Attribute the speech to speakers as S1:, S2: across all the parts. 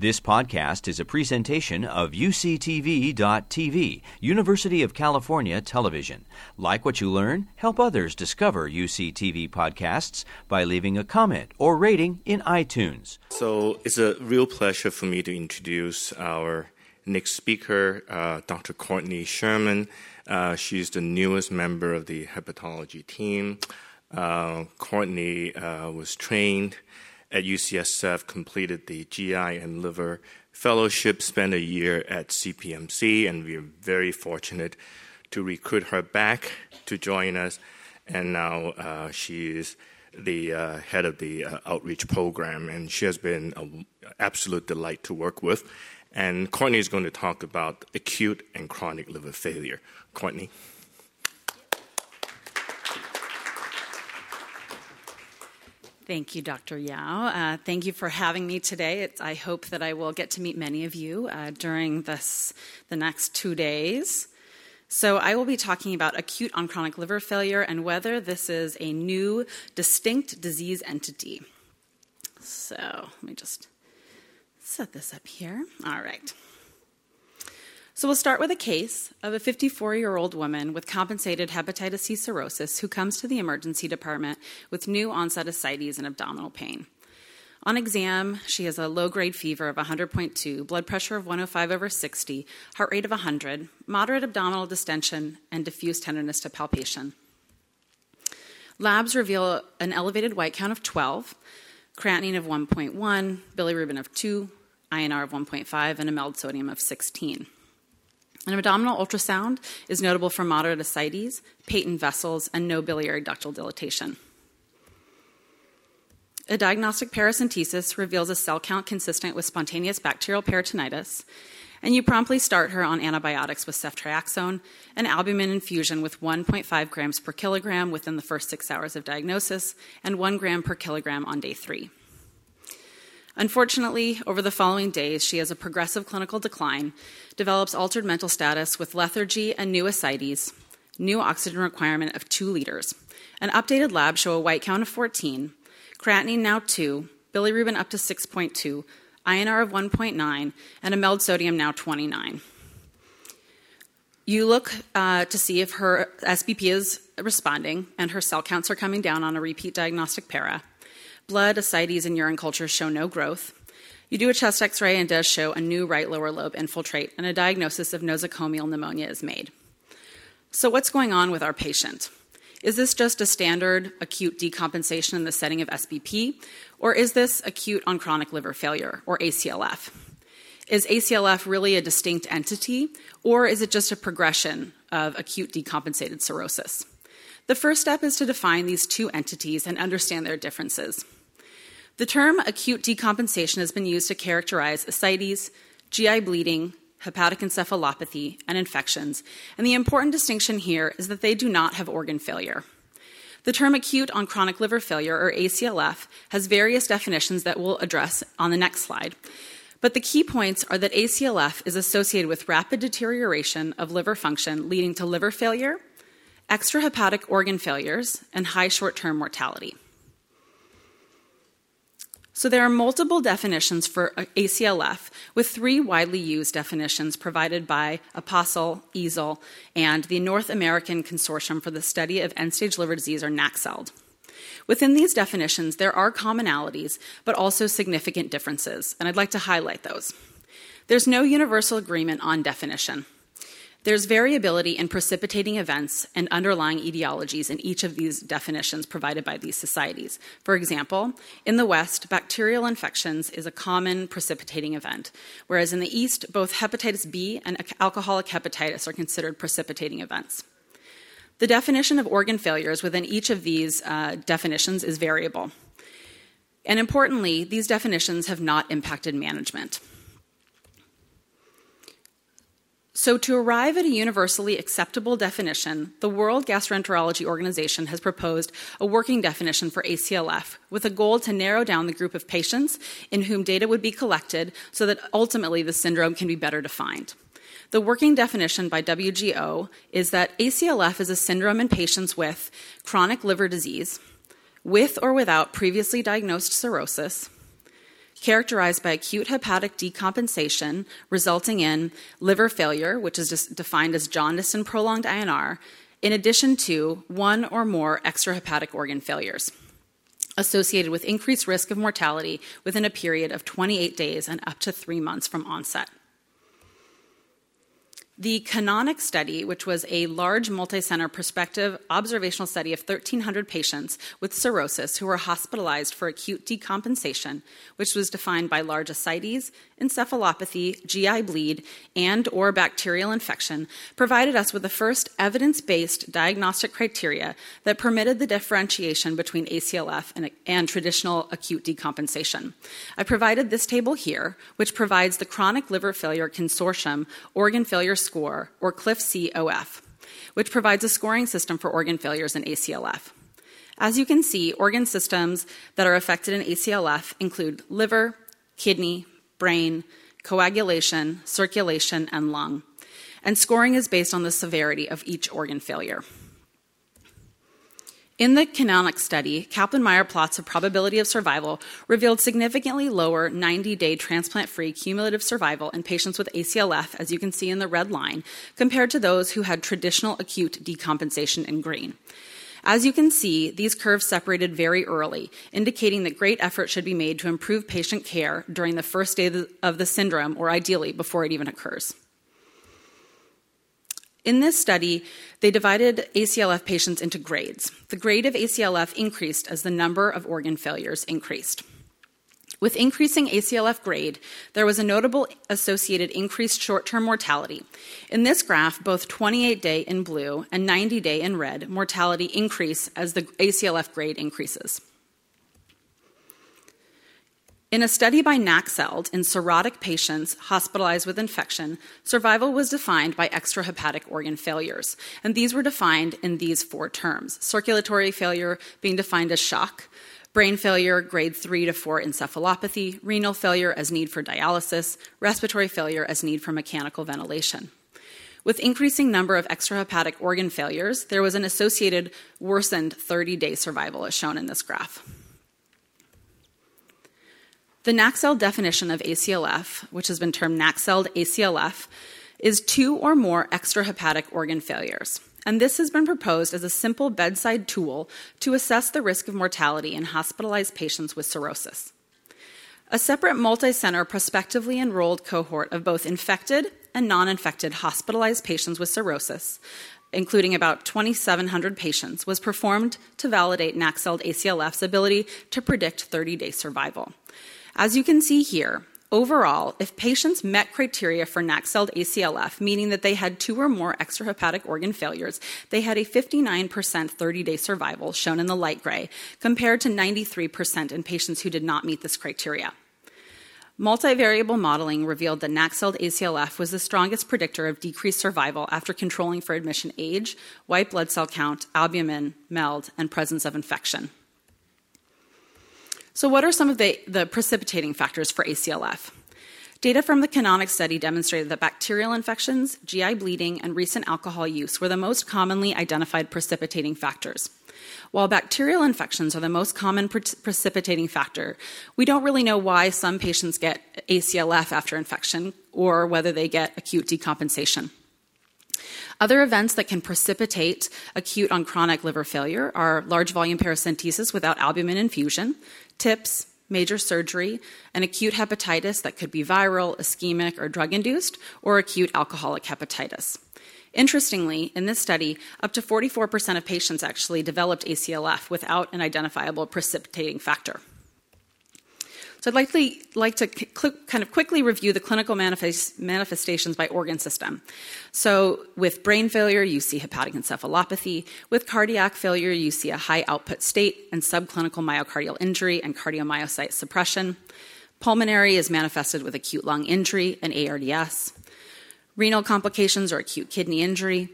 S1: This podcast is a presentation of UCTV.tv, University of California Television. Like what you learn, help others discover UCTV podcasts by leaving a comment or rating in iTunes.
S2: So it's a real pleasure for me to introduce our next speaker, uh, Dr. Courtney Sherman. Uh, she's the newest member of the hepatology team. Uh, Courtney uh, was trained at UCSF, completed the GI and liver fellowship, spent a year at CPMC, and we're very fortunate to recruit her back to join us. And now uh, she is the uh, head of the uh, outreach program, and she has been an absolute delight to work with. And Courtney is going to talk about acute and chronic liver failure. Courtney.
S3: Thank you, Dr. Yao. Uh, thank you for having me today. It's, I hope that I will get to meet many of you uh, during this, the next two days. So, I will be talking about acute on chronic liver failure and whether this is a new, distinct disease entity. So, let me just set this up here. All right. So we'll start with a case of a 54 year old woman with compensated hepatitis C cirrhosis who comes to the emergency department with new onset ascites and abdominal pain. On exam, she has a low grade fever of 100.2, blood pressure of 105 over 60, heart rate of 100, moderate abdominal distension, and diffuse tenderness to palpation. Labs reveal an elevated white count of 12, creatinine of 1.1, bilirubin of 2, INR of 1.5, and a MELD sodium of 16. An abdominal ultrasound is notable for moderate ascites, patent vessels, and no biliary ductal dilatation. A diagnostic paracentesis reveals a cell count consistent with spontaneous bacterial peritonitis, and you promptly start her on antibiotics with ceftriaxone, an albumin infusion with 1.5 grams per kilogram within the first six hours of diagnosis, and 1 gram per kilogram on day three. Unfortunately, over the following days, she has a progressive clinical decline, develops altered mental status with lethargy and new ascites, new oxygen requirement of 2 liters. An updated lab show a white count of 14, creatinine now 2, bilirubin up to 6.2, INR of 1.9, and a MELD sodium now 29. You look uh, to see if her SBP is responding and her cell counts are coming down on a repeat diagnostic para. Blood, ascites, and urine cultures show no growth. You do a chest x ray and does show a new right lower lobe infiltrate, and a diagnosis of nosocomial pneumonia is made. So, what's going on with our patient? Is this just a standard acute decompensation in the setting of SBP, or is this acute on chronic liver failure, or ACLF? Is ACLF really a distinct entity, or is it just a progression of acute decompensated cirrhosis? The first step is to define these two entities and understand their differences. The term acute decompensation has been used to characterize ascites, GI bleeding, hepatic encephalopathy, and infections, and the important distinction here is that they do not have organ failure. The term acute on chronic liver failure, or ACLF, has various definitions that we'll address on the next slide. But the key points are that ACLF is associated with rapid deterioration of liver function, leading to liver failure, extrahepatic organ failures, and high short term mortality. So there are multiple definitions for ACLF, with three widely used definitions provided by APASL, EASL, and the North American Consortium for the Study of End-Stage Liver Disease, or NACSELD. Within these definitions, there are commonalities, but also significant differences, and I'd like to highlight those. There's no universal agreement on definition. There's variability in precipitating events and underlying etiologies in each of these definitions provided by these societies. For example, in the West, bacterial infections is a common precipitating event, whereas in the East, both hepatitis B and alcoholic hepatitis are considered precipitating events. The definition of organ failures within each of these uh, definitions is variable. And importantly, these definitions have not impacted management. So, to arrive at a universally acceptable definition, the World Gastroenterology Organization has proposed a working definition for ACLF with a goal to narrow down the group of patients in whom data would be collected so that ultimately the syndrome can be better defined. The working definition by WGO is that ACLF is a syndrome in patients with chronic liver disease, with or without previously diagnosed cirrhosis, characterized by acute hepatic decompensation resulting in liver failure, which is defined as jaundice and prolonged INR, in addition to one or more extrahepatic organ failures associated with increased risk of mortality within a period of 28 days and up to three months from onset. The Canonic study, which was a large multi-center prospective observational study of 1,300 patients with cirrhosis who were hospitalized for acute decompensation, which was defined by large ascites, encephalopathy, GI bleed, and or bacterial infection, provided us with the first evidence-based diagnostic criteria that permitted the differentiation between ACLF and, and traditional acute decompensation. I provided this table here, which provides the Chronic Liver Failure Consortium organ failure score, or CLIF-COF, which provides a scoring system for organ failures in ACLF. As you can see, organ systems that are affected in ACLF include liver, kidney, brain, coagulation, circulation, and lung. And scoring is based on the severity of each organ failure. In the canonic study, Kaplan Meier plots of probability of survival revealed significantly lower 90 day transplant free cumulative survival in patients with ACLF, as you can see in the red line, compared to those who had traditional acute decompensation in green. As you can see, these curves separated very early, indicating that great effort should be made to improve patient care during the first day of the syndrome, or ideally before it even occurs. In this study, they divided ACLF patients into grades. The grade of ACLF increased as the number of organ failures increased. With increasing ACLF grade, there was a notable associated increased short term mortality. In this graph, both 28 day in blue and 90 day in red mortality increase as the ACLF grade increases. In a study by NACSELD in cirrhotic patients hospitalized with infection, survival was defined by extrahepatic organ failures. And these were defined in these four terms circulatory failure being defined as shock, brain failure, grade 3 to 4 encephalopathy, renal failure as need for dialysis, respiratory failure as need for mechanical ventilation. With increasing number of extrahepatic organ failures, there was an associated worsened 30 day survival, as shown in this graph. The NACSELD definition of ACLF, which has been termed NACSELD ACLF, is two or more extrahepatic organ failures. And this has been proposed as a simple bedside tool to assess the risk of mortality in hospitalized patients with cirrhosis. A separate multi center prospectively enrolled cohort of both infected and non infected hospitalized patients with cirrhosis, including about 2,700 patients, was performed to validate NACSELD ACLF's ability to predict 30 day survival. As you can see here, overall, if patients met criteria for NACSELD ACLF, meaning that they had two or more extrahepatic organ failures, they had a 59% 30 day survival, shown in the light gray, compared to 93% in patients who did not meet this criteria. Multivariable modeling revealed that NACSELD ACLF was the strongest predictor of decreased survival after controlling for admission age, white blood cell count, albumin, MELD, and presence of infection. So, what are some of the, the precipitating factors for ACLF? Data from the Canonic study demonstrated that bacterial infections, GI bleeding, and recent alcohol use were the most commonly identified precipitating factors. While bacterial infections are the most common pre- precipitating factor, we don't really know why some patients get ACLF after infection or whether they get acute decompensation. Other events that can precipitate acute on chronic liver failure are large volume paracentesis without albumin infusion, TIPS, major surgery, and acute hepatitis that could be viral, ischemic, or drug induced, or acute alcoholic hepatitis. Interestingly, in this study, up to 44% of patients actually developed ACLF without an identifiable precipitating factor. So I'd like to, like to kind of quickly review the clinical manifest, manifestations by organ system. So with brain failure, you see hepatic encephalopathy. With cardiac failure, you see a high output state and subclinical myocardial injury and cardiomyocyte suppression. Pulmonary is manifested with acute lung injury and ARDS. Renal complications or acute kidney injury.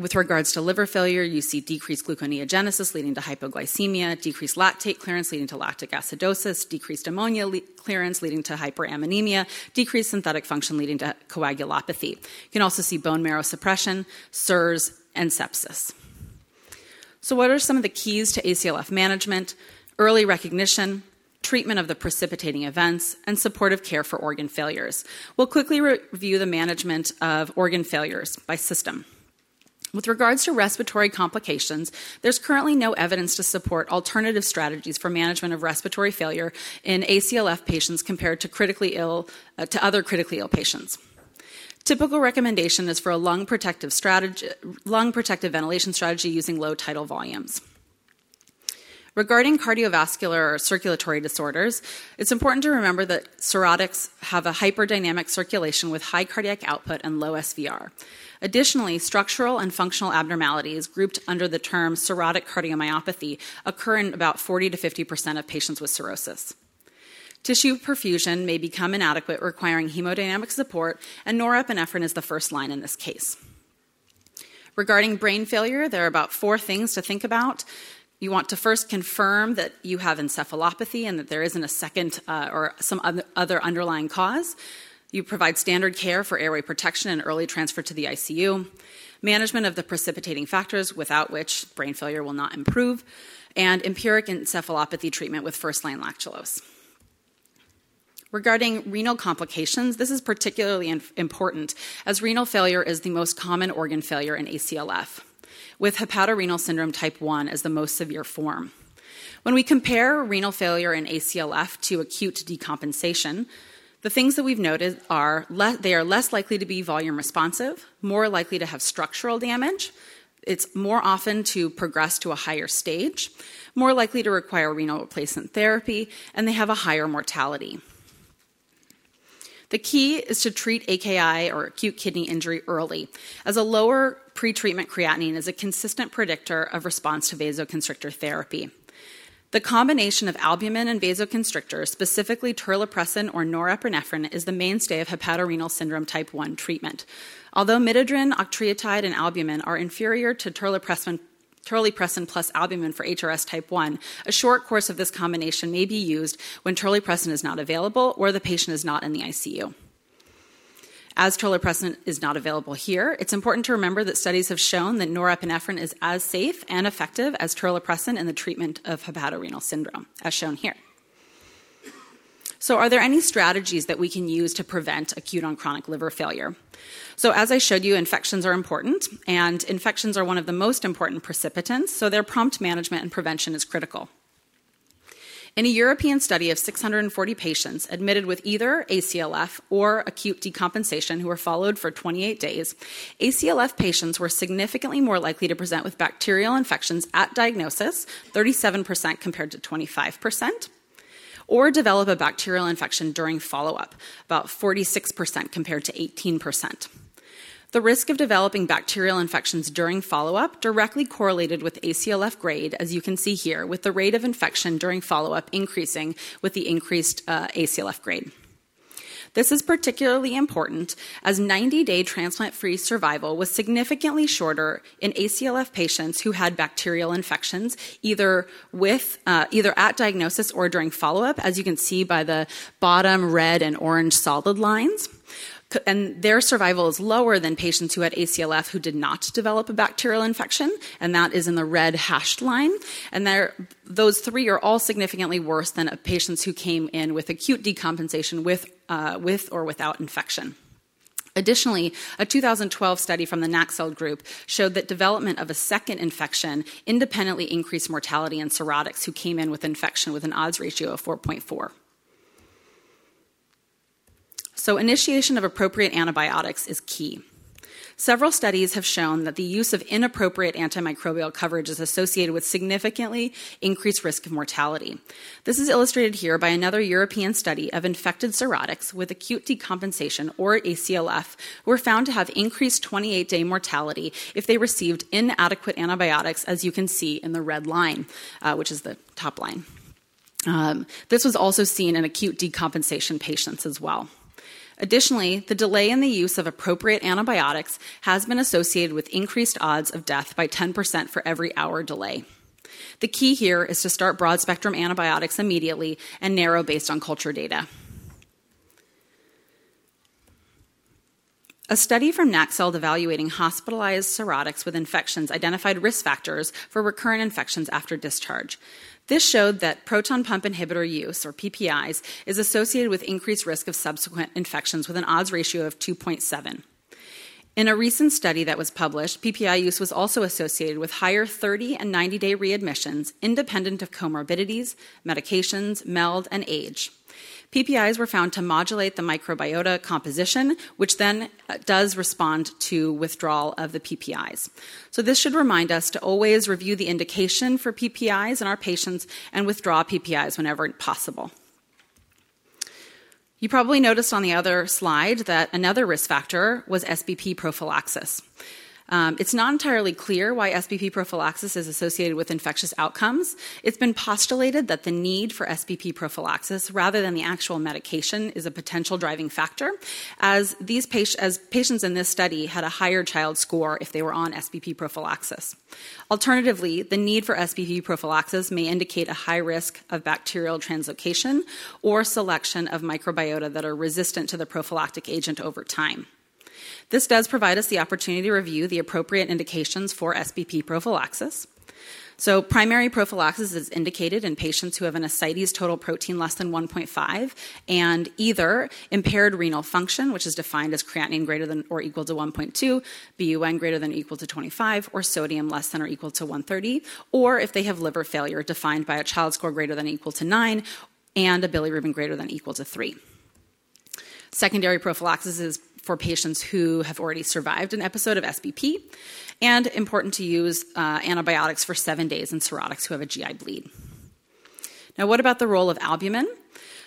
S3: With regards to liver failure, you see decreased gluconeogenesis leading to hypoglycemia, decreased lactate clearance leading to lactic acidosis, decreased ammonia le- clearance leading to hyperammonemia, decreased synthetic function leading to coagulopathy. You can also see bone marrow suppression, SIRS, and sepsis. So, what are some of the keys to ACLF management? Early recognition, treatment of the precipitating events, and supportive care for organ failures. We'll quickly re- review the management of organ failures by system. With regards to respiratory complications, there's currently no evidence to support alternative strategies for management of respiratory failure in ACLF patients compared to critically ill uh, to other critically ill patients. Typical recommendation is for a lung protective strategy, lung protective ventilation strategy using low tidal volumes. Regarding cardiovascular or circulatory disorders, it's important to remember that cirrhotics have a hyperdynamic circulation with high cardiac output and low SVR. Additionally, structural and functional abnormalities grouped under the term cirrhotic cardiomyopathy occur in about 40 to 50% of patients with cirrhosis. Tissue perfusion may become inadequate, requiring hemodynamic support, and norepinephrine is the first line in this case. Regarding brain failure, there are about four things to think about. You want to first confirm that you have encephalopathy and that there isn't a second uh, or some other underlying cause. You provide standard care for airway protection and early transfer to the ICU, management of the precipitating factors without which brain failure will not improve, and empiric encephalopathy treatment with first line lactulose. Regarding renal complications, this is particularly important as renal failure is the most common organ failure in ACLF, with hepatorenal syndrome type 1 as the most severe form. When we compare renal failure in ACLF to acute decompensation, the things that we've noted are le- they are less likely to be volume responsive, more likely to have structural damage, it's more often to progress to a higher stage, more likely to require renal replacement therapy, and they have a higher mortality. The key is to treat AKI or acute kidney injury early, as a lower pretreatment creatinine is a consistent predictor of response to vasoconstrictor therapy. The combination of albumin and vasoconstrictors, specifically terlipressin or norepinephrine, is the mainstay of hepatorenal syndrome type 1 treatment. Although midodrine, octreotide, and albumin are inferior to terlipressin, terlipressin plus albumin for HRS type 1, a short course of this combination may be used when terlipressin is not available or the patient is not in the ICU. As terlipressin is not available here, it's important to remember that studies have shown that norepinephrine is as safe and effective as terlipressin in the treatment of hepatorenal syndrome, as shown here. So, are there any strategies that we can use to prevent acute on chronic liver failure? So, as I showed you, infections are important, and infections are one of the most important precipitants, so their prompt management and prevention is critical. In a European study of 640 patients admitted with either ACLF or acute decompensation who were followed for 28 days, ACLF patients were significantly more likely to present with bacterial infections at diagnosis, 37% compared to 25%, or develop a bacterial infection during follow up, about 46% compared to 18%. The risk of developing bacterial infections during follow up directly correlated with ACLF grade, as you can see here, with the rate of infection during follow up increasing with the increased uh, ACLF grade. This is particularly important as 90 day transplant free survival was significantly shorter in ACLF patients who had bacterial infections, either, with, uh, either at diagnosis or during follow up, as you can see by the bottom red and orange solid lines and their survival is lower than patients who had ACLF who did not develop a bacterial infection, and that is in the red hashed line. And those three are all significantly worse than patients who came in with acute decompensation with, uh, with or without infection. Additionally, a 2012 study from the NACSELD group showed that development of a second infection independently increased mortality in cirrhotics who came in with infection with an odds ratio of 4.4. So, initiation of appropriate antibiotics is key. Several studies have shown that the use of inappropriate antimicrobial coverage is associated with significantly increased risk of mortality. This is illustrated here by another European study of infected cirrhotics with acute decompensation or ACLF who were found to have increased 28 day mortality if they received inadequate antibiotics, as you can see in the red line, uh, which is the top line. Um, this was also seen in acute decompensation patients as well. Additionally, the delay in the use of appropriate antibiotics has been associated with increased odds of death by 10% for every hour delay. The key here is to start broad spectrum antibiotics immediately and narrow based on culture data. A study from NACSELD evaluating hospitalized cirrhotics with infections identified risk factors for recurrent infections after discharge. This showed that proton pump inhibitor use, or PPIs, is associated with increased risk of subsequent infections with an odds ratio of 2.7. In a recent study that was published, PPI use was also associated with higher 30 and 90 day readmissions, independent of comorbidities, medications, MELD, and age. PPIs were found to modulate the microbiota composition, which then uh, does respond to withdrawal of the PPIs. So, this should remind us to always review the indication for PPIs in our patients and withdraw PPIs whenever possible. You probably noticed on the other slide that another risk factor was SBP prophylaxis. Um, it's not entirely clear why SBP prophylaxis is associated with infectious outcomes. It's been postulated that the need for SBP prophylaxis, rather than the actual medication, is a potential driving factor, as these as patients in this study had a higher child score if they were on SBP prophylaxis. Alternatively, the need for SBP prophylaxis may indicate a high risk of bacterial translocation or selection of microbiota that are resistant to the prophylactic agent over time. This does provide us the opportunity to review the appropriate indications for SBP prophylaxis. So, primary prophylaxis is indicated in patients who have an ascites total protein less than 1.5 and either impaired renal function, which is defined as creatinine greater than or equal to 1.2, BUN greater than or equal to 25, or sodium less than or equal to 130, or if they have liver failure, defined by a child score greater than or equal to 9 and a bilirubin greater than or equal to 3. Secondary prophylaxis is for patients who have already survived an episode of SBP, and important to use uh, antibiotics for seven days in cirrhotics who have a GI bleed. Now, what about the role of albumin?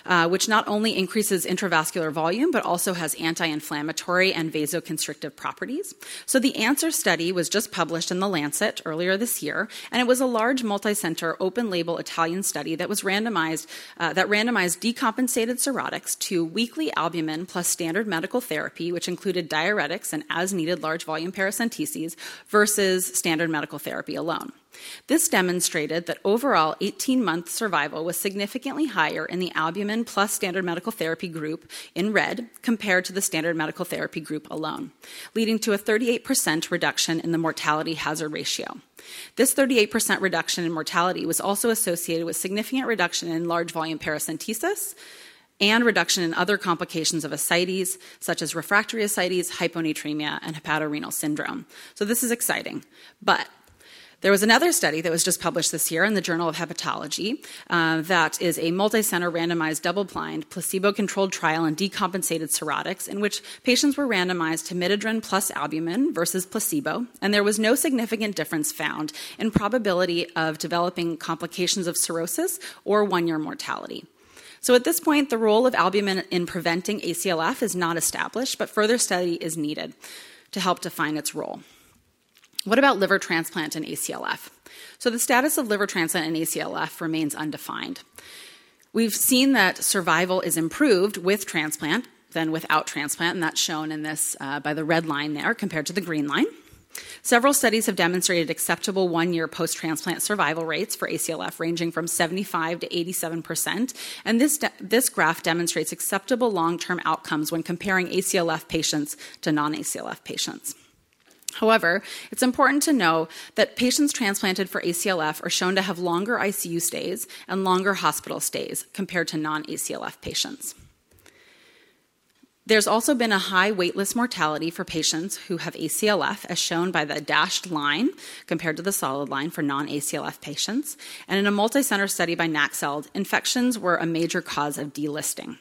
S3: Uh, which not only increases intravascular volume, but also has anti inflammatory and vasoconstrictive properties. So, the ANSWER study was just published in The Lancet earlier this year, and it was a large multi center open label Italian study that was randomized, uh, that randomized decompensated cirrhotics to weekly albumin plus standard medical therapy, which included diuretics and as needed large volume paracenteses, versus standard medical therapy alone. This demonstrated that overall 18 month survival was significantly higher in the albumin plus standard medical therapy group in red compared to the standard medical therapy group alone, leading to a 38% reduction in the mortality hazard ratio. This 38% reduction in mortality was also associated with significant reduction in large volume paracentesis and reduction in other complications of ascites, such as refractory ascites, hyponatremia, and hepatorenal syndrome. So this is exciting. But there was another study that was just published this year in the Journal of Hepatology uh, that is a multi-center randomized double-blind placebo-controlled trial in decompensated cirrhotics in which patients were randomized to midodrine plus albumin versus placebo, and there was no significant difference found in probability of developing complications of cirrhosis or one-year mortality. So at this point, the role of albumin in preventing ACLF is not established, but further study is needed to help define its role. What about liver transplant and ACLF? So, the status of liver transplant and ACLF remains undefined. We've seen that survival is improved with transplant than without transplant, and that's shown in this uh, by the red line there compared to the green line. Several studies have demonstrated acceptable one year post transplant survival rates for ACLF ranging from 75 to 87%. And this, de- this graph demonstrates acceptable long term outcomes when comparing ACLF patients to non ACLF patients. However, it's important to know that patients transplanted for ACLF are shown to have longer ICU stays and longer hospital stays compared to non ACLF patients. There's also been a high waitlist mortality for patients who have ACLF, as shown by the dashed line compared to the solid line for non ACLF patients. And in a multi-center study by NACSELD, infections were a major cause of delisting.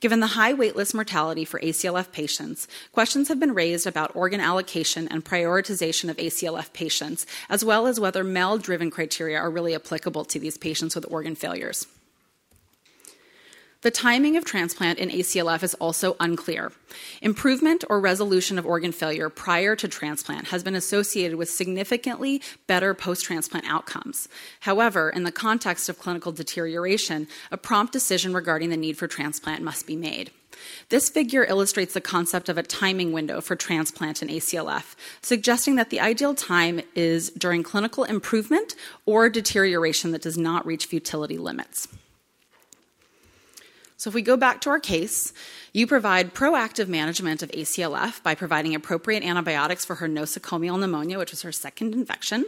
S3: Given the high waitlist mortality for ACLF patients, questions have been raised about organ allocation and prioritization of ACLF patients, as well as whether MELD driven criteria are really applicable to these patients with organ failures. The timing of transplant in ACLF is also unclear. Improvement or resolution of organ failure prior to transplant has been associated with significantly better post transplant outcomes. However, in the context of clinical deterioration, a prompt decision regarding the need for transplant must be made. This figure illustrates the concept of a timing window for transplant in ACLF, suggesting that the ideal time is during clinical improvement or deterioration that does not reach futility limits. So, if we go back to our case, you provide proactive management of ACLF by providing appropriate antibiotics for her nosocomial pneumonia, which was her second infection,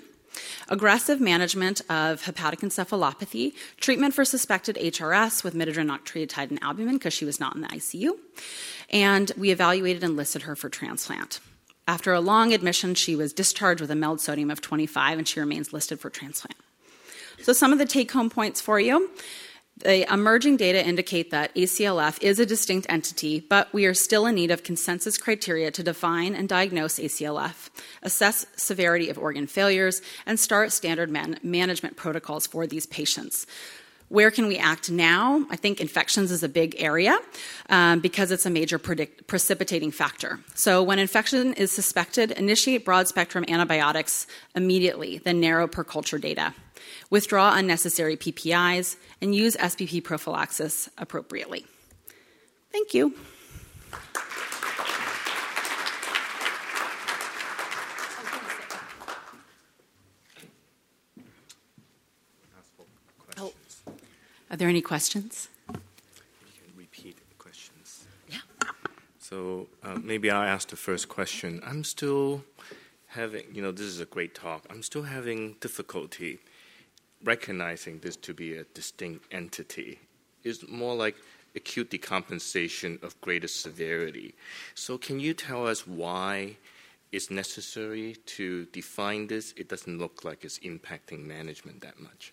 S3: aggressive management of hepatic encephalopathy, treatment for suspected HRS with midodrine octreotide and albumin because she was not in the ICU, and we evaluated and listed her for transplant. After a long admission, she was discharged with a MELD sodium of 25 and she remains listed for transplant. So, some of the take home points for you. The emerging data indicate that ACLF is a distinct entity, but we are still in need of consensus criteria to define and diagnose ACLF, assess severity of organ failures, and start standard man- management protocols for these patients. Where can we act now? I think infections is a big area um, because it's a major predict- precipitating factor. So, when infection is suspected, initiate broad spectrum antibiotics immediately, then narrow per culture data withdraw unnecessary PPIs, and use SBP prophylaxis appropriately. Thank you. Oh. Are there any questions?
S2: You can repeat questions.
S3: Yeah.
S2: So uh, maybe I'll ask the first question. I'm still having, you know, this is a great talk. I'm still having difficulty recognizing this to be a distinct entity. is more like acute decompensation of greater severity. So, can you tell us why it's necessary to define this? It doesn't look like it's impacting management that much.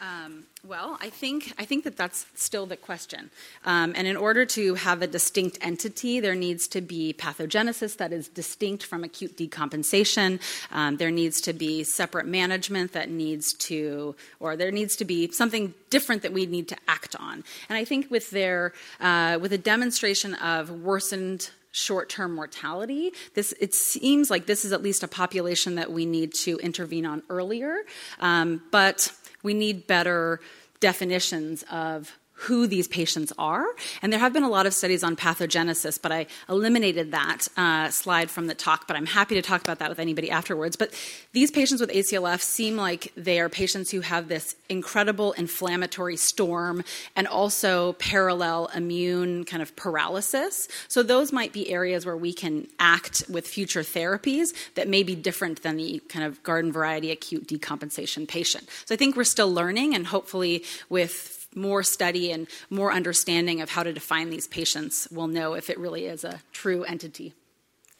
S3: Um, well, I think I think that that's still the question. Um, and in order to have a distinct entity, there needs to be pathogenesis that is distinct from acute decompensation. Um, there needs to be separate management that needs to, or there needs to be something different that we need to act on. And I think with their uh, with a demonstration of worsened short-term mortality this it seems like this is at least a population that we need to intervene on earlier um, but we need better definitions of who these patients are. And there have been a lot of studies on pathogenesis, but I eliminated that uh, slide from the talk. But I'm happy to talk about that with anybody afterwards. But these patients with ACLF seem like they are patients who have this incredible inflammatory storm and also parallel immune kind of paralysis. So those might be areas where we can act with future therapies that may be different than the kind of garden variety acute decompensation patient. So I think we're still learning, and hopefully with more study and more understanding of how to define these patients, we'll know if it really is a true entity.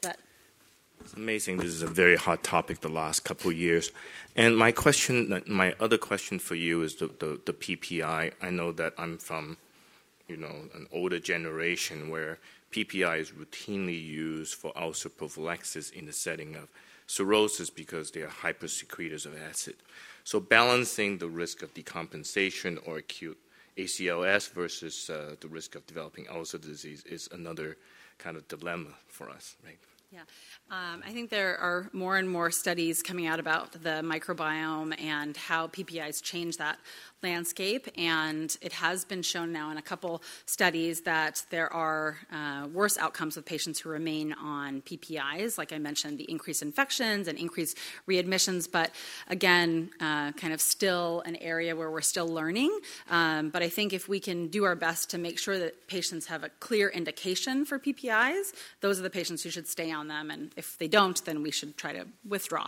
S3: But
S2: it's amazing. This is a very hot topic the last couple of years. And my question, my other question for you is the, the, the PPI. I know that I'm from, you know, an older generation where PPI is routinely used for ulcer prophylaxis in the setting of cirrhosis because they are hypersecretors of acid. So balancing the risk of decompensation or acute ACLF versus uh, the risk of developing ulcer disease is another kind of dilemma for us, right?
S3: Yeah. Um, I think there are more and more studies coming out about the microbiome and how PPIs change that landscape. And it has been shown now in a couple studies that there are uh, worse outcomes with patients who remain on PPIs. Like I mentioned, the increased infections and increased readmissions. But again, uh, kind of still an area where we're still learning. Um, but I think if we can do our best to make sure that patients have a clear indication for PPIs, those are the patients who should stay on them. And if they don't, then we should try to withdraw.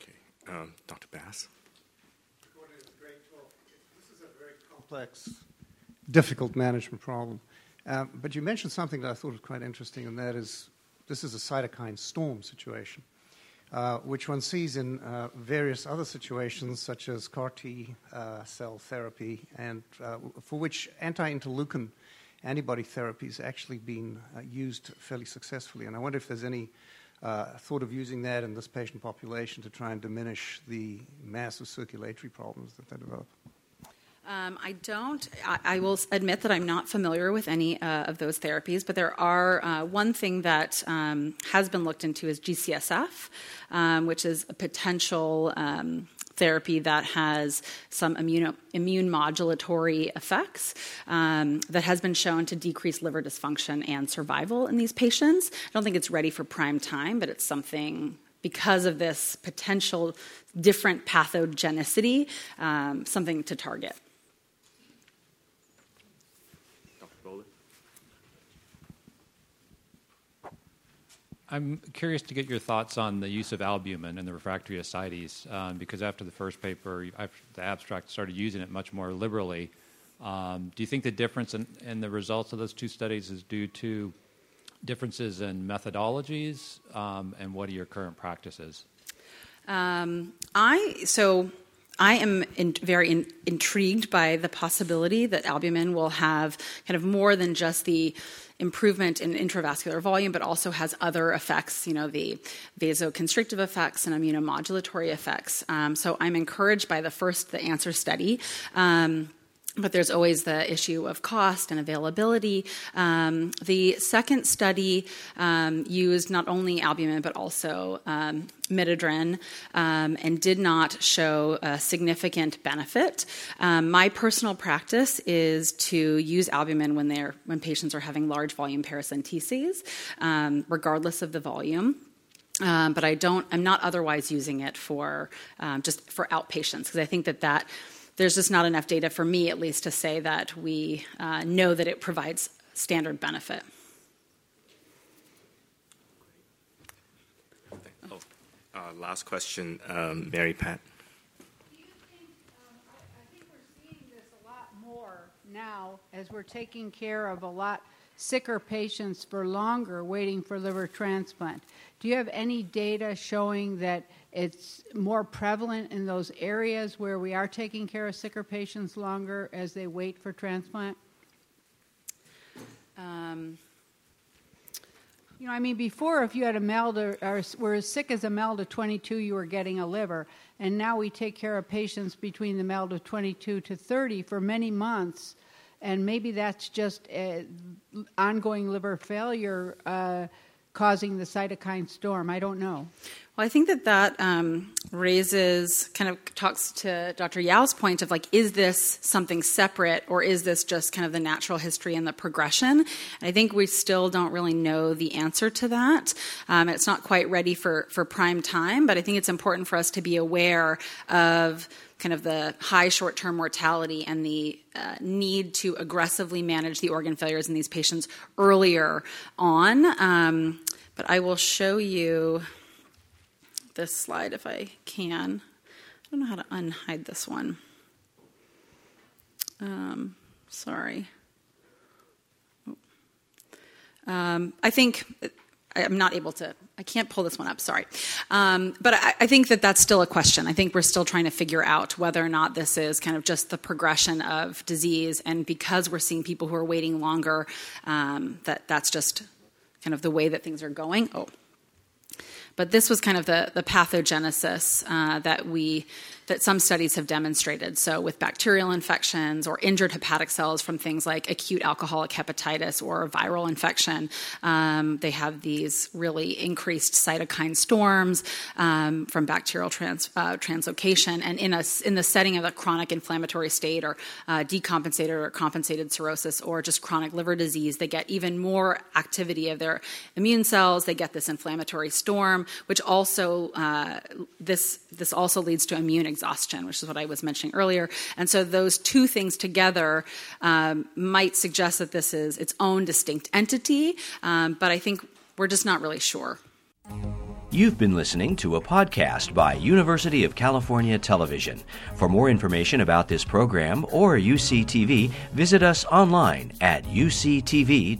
S2: Okay, um, Dr. Bass.
S4: This is a very complex, difficult management problem. Um, but you mentioned something that I thought was quite interesting, and that is this is a cytokine storm situation, uh, which one sees in uh, various other situations, such as CAR T uh, cell therapy, and uh, for which anti interleukin antibody therapy has actually been uh, used fairly successfully. And I wonder if there's any uh, thought of using that in this patient population to try and diminish the massive circulatory problems that they develop.
S3: Um, I don't. I, I, will admit that I'm not familiar with any uh, of those therapies, but there are uh, one thing that um, has been looked into is GCSF, um, which is a potential um, therapy that has some immune, immune modulatory effects um, that has been shown to decrease liver dysfunction and survival in these patients. I don't think it's ready for prime time, but it's something because of this potential different pathogenicity, um, something to target.
S5: I'm curious to get your thoughts on the use of albumin in the refractory ascites, um, because after the first paper, after the abstract started using it much more liberally. Um, do you think the difference in, in, the results of those two studies is due to differences in methodologies, um, and what are your current practices?
S3: Um, I so I am in, very in, intrigued by the possibility that albumin will have kind of more than just the improvement in intravascular volume, but also has other effects, you know, the vasoconstrictive effects and immunomodulatory effects. Um, so I'm encouraged by the first, the answer study. Um, but there's always the issue of cost and availability. Um, the second study um, used not only albumin but also um, midodrine um, and did not show a significant benefit. Um, my personal practice is to use albumin when they're when patients are having large volume paracenteses, um, regardless of the volume. Um, but I don't. I'm not otherwise using it for just for outpatients because I think that that there's just not enough data for me, at least, to say that we uh, know that it provides standard benefit.
S2: Oh, uh, last question, um, Mary Pat.
S6: Do you think um I think we're seeing this a lot more now as we're taking care of a lot sicker patients for longer waiting for liver transplant. Do you have any data showing that it's more prevalent in those areas where we are taking care of sicker patients longer as they wait for transplant? Um, you know, I mean, before if you had a MELD or, were as sick as a MELD of 22, you were getting a liver. And now we take care of patients between the MELD of 22 to 30 for many months. And maybe that's just ongoing liver failure uh, causing the cytokine storm. I don't know.
S3: Well, I think that that um, raises, kind of talks to Dr. Yao's point of like, is this something separate or is this just kind of the natural history and the progression? And I think we still don't really know the answer to that. Um, it's not quite ready for, for prime time, but I think it's important for us to be aware of kind of the high short term mortality and the uh, need to aggressively manage the organ failures in these patients earlier on. Um, but I will show you this slide if I can. I don't know how to unhide this one. Um, sorry. Um, I think I'm not able to, I can't pull this one up, sorry. Um, but I, I, think that that's still a question. I think we're still trying to figure out whether or not this is kind of just the progression of disease. And because we're seeing people who are waiting longer, um, that that's just kind of the way that things are going. Oh, but this was kind of the, the pathogenesis uh, that we that some studies have demonstrated. So, with bacterial infections or injured hepatic cells from things like acute alcoholic hepatitis or viral infection, um, they have these really increased cytokine storms um, from bacterial trans, uh, translocation. And in, a, in the setting of a chronic inflammatory state or uh, decompensated or compensated cirrhosis or just chronic liver disease, they get even more activity of their immune cells. They get this inflammatory storm, which also uh, this this also leads to immune exhaustion, which is what I was mentioning earlier. And so those two things together um, might suggest that this is its own distinct entity, um, but I think we're just not really sure.
S1: You've been listening to a podcast by University of California Television. For more information about this program or UCTV, visit us online at uctv.tv.